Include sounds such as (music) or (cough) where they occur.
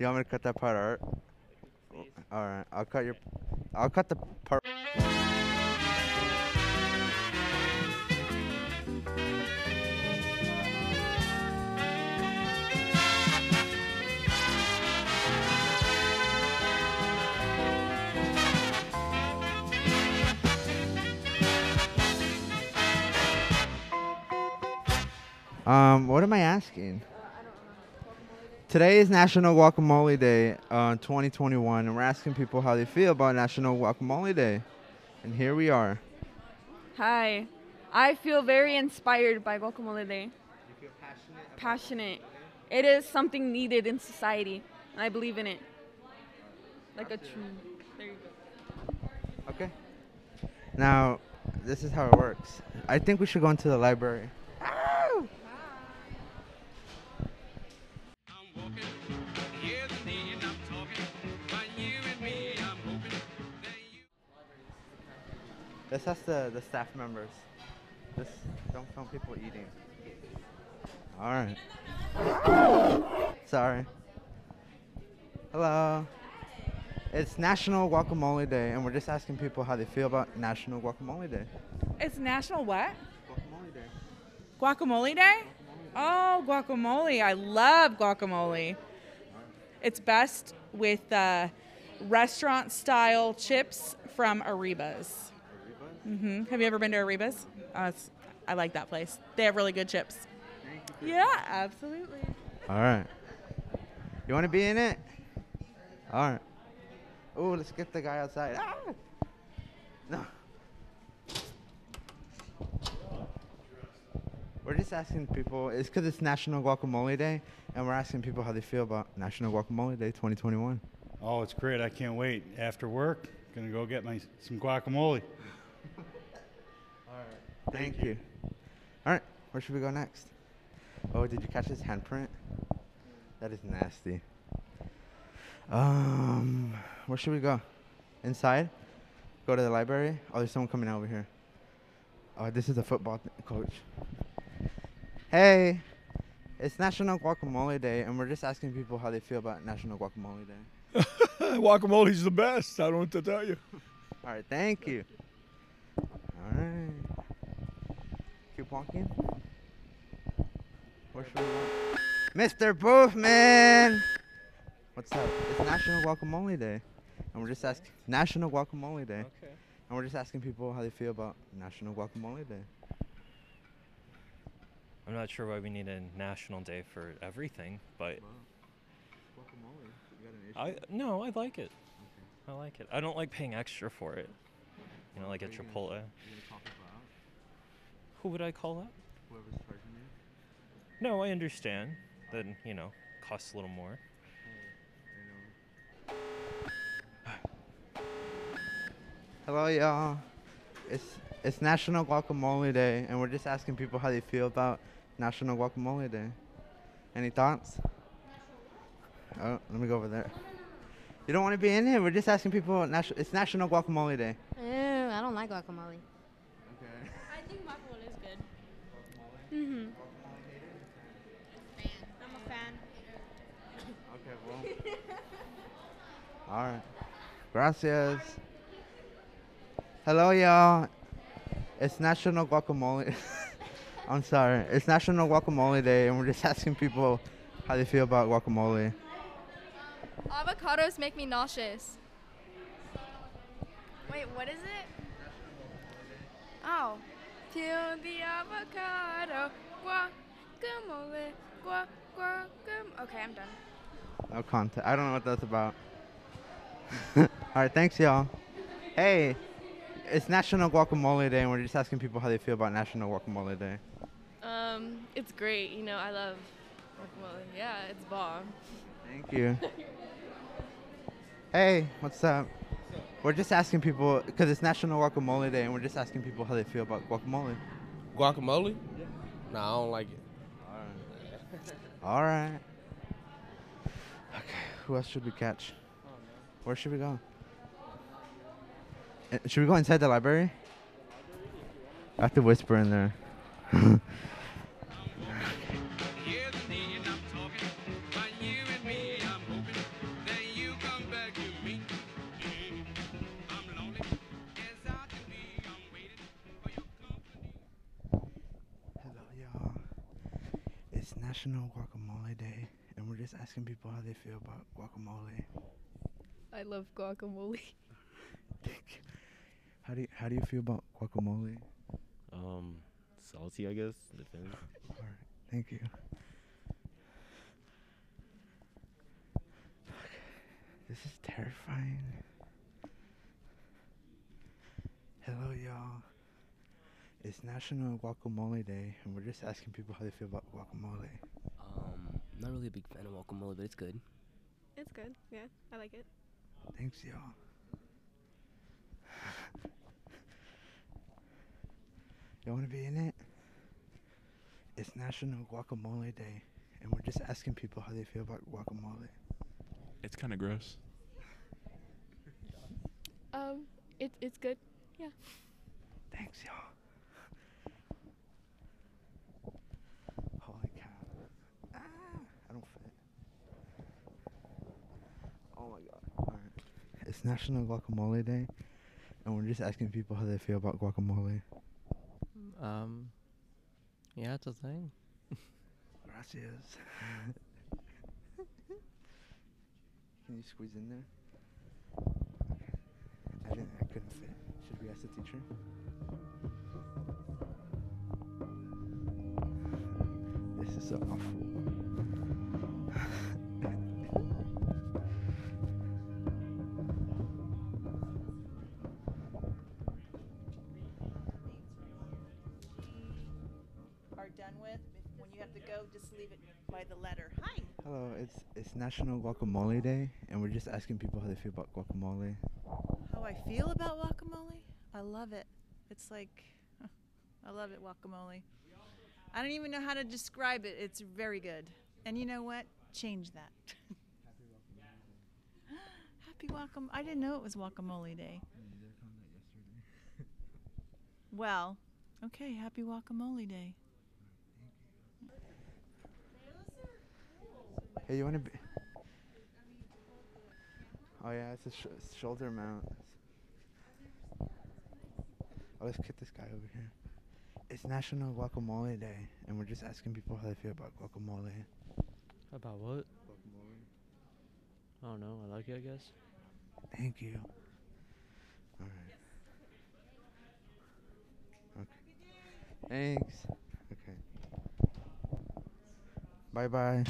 You want me to cut that part out? All right, I'll cut your. I'll cut the part. Um, what am I asking? Today is National Guacamole Day, uh, 2021, and we're asking people how they feel about National Guacamole Day. And here we are. Hi. I feel very inspired by Guacamole Day. You feel passionate? Passionate. It is something needed in society, and I believe in it. Like a true. There you go. Okay. Now, this is how it works. I think we should go into the library. This has the, the staff members. Just don't film people eating. All right. Sorry. Hello. It's National Guacamole Day, and we're just asking people how they feel about National Guacamole Day. It's National what? Guacamole Day. Guacamole Day? Oh, guacamole. I love guacamole. It's best with uh, restaurant style chips from Arriba's. Hmm Have you ever been to Arriba's? Uh, I like that place. They have really good chips. Yeah, absolutely. All right. You want to be in it? All right. Oh, let's get the guy outside. Ah! No. We're just asking people. It's because it's National Guacamole Day, and we're asking people how they feel about National Guacamole Day 2021. Oh, it's great. I can't wait. After work, gonna go get my some guacamole. Thank you. All right. Where should we go next? Oh, did you catch his handprint? That is nasty. Um, where should we go? Inside? Go to the library? Oh, there's someone coming out over here. Oh, this is a football th- coach. Hey, it's National Guacamole Day, and we're just asking people how they feel about National Guacamole Day. (laughs) Guacamole's the best. I don't know what to tell you. All right, thank you. All right. Keep walking. Where should we go? Mr. Boothman! What's up? It's National Guacamole Day. And we're just asking National Guacamole Day. Okay. And we're just asking people how they feel about National Guacamole Day. I'm not sure why we need a national day for everything, but Guacamole, you got an I no, I like it. I like it. I don't like paying extra for it. You know, like at Chipotle. Who would I call up? Whoever's charging you. No, I understand Then, you know costs a little more. Hello, y'all. It's it's National Guacamole Day, and we're just asking people how they feel about National Guacamole Day. Any thoughts? Oh, let me go over there. You don't want to be in here. We're just asking people. Nation- it's National Guacamole Day. Ew, I don't like guacamole. Okay. I think guacamole is good. Mm-hmm. I'm a fan. Okay. Well. (laughs) All right. Gracias. Hello, y'all. It's National Guacamole. (laughs) I'm sorry. It's National Guacamole Day, and we're just (laughs) asking people how they feel about guacamole. Avocados make me nauseous. Wait, what is it? Oh. Peel the avocado. Guacamole. Guac, guacam. Okay, I'm done. No content. I don't know what that's about. (laughs) All right, thanks, y'all. Hey, it's National Guacamole Day, and we're just asking people how they feel about National Guacamole Day. Um, it's great. You know, I love guacamole. Yeah, it's bomb. Thank you. Hey, what's up? We're just asking people because it's National Guacamole Day, and we're just asking people how they feel about guacamole. Guacamole? Yeah. Nah, I don't like it. All right. (laughs) Okay, who else should we catch? Where should we go? Uh, Should we go inside the library? I have to whisper in there. (laughs) National Guacamole Day, and we're just asking people how they feel about guacamole. I love guacamole. How do you, how do you feel about guacamole? Um, salty, I guess. Depends. Alright, thank you. This is terrifying. Hello, y'all. It's National Guacamole Day, and we're just asking people how they feel about guacamole. Um, not really a big fan of guacamole, but it's good. It's good. Yeah, I like it. Thanks, y'all. You want to be in it? It's National Guacamole Day, and we're just asking people how they feel about guacamole. It's kind of gross. Um, it's it's good. Yeah. Thanks, y'all. Holy cow. Ah, I don't fit. Oh my god. Alright. It's National Guacamole Day, and we're just asking people how they feel about guacamole. Um, yeah, it's a thing. Gracias. Can you squeeze in there? Okay. I didn't. I couldn't fit. Should we ask the teacher? This is so awful. Are done with. When you have to go, just leave it by the letter. Hi. Hello. It's it's National Guacamole Day, and we're just asking people how they feel about guacamole. How I feel about guacamole? I love it. It's like, (laughs) I love it, guacamole. I don't even know how to describe it. It's very good. And you know what? Change that. (laughs) Happy guacamole. I didn't know it was guacamole day. (laughs) Well, okay, happy guacamole day. Hey, you want to be? Oh yeah, it's a sh- shoulder mount. Oh, let's get this guy over here. It's National Guacamole Day, and we're just asking people how they feel about guacamole. About what? Guacamole. I don't know. I like it, I guess. Thank you. All right. Okay. Thanks. Okay. Bye bye.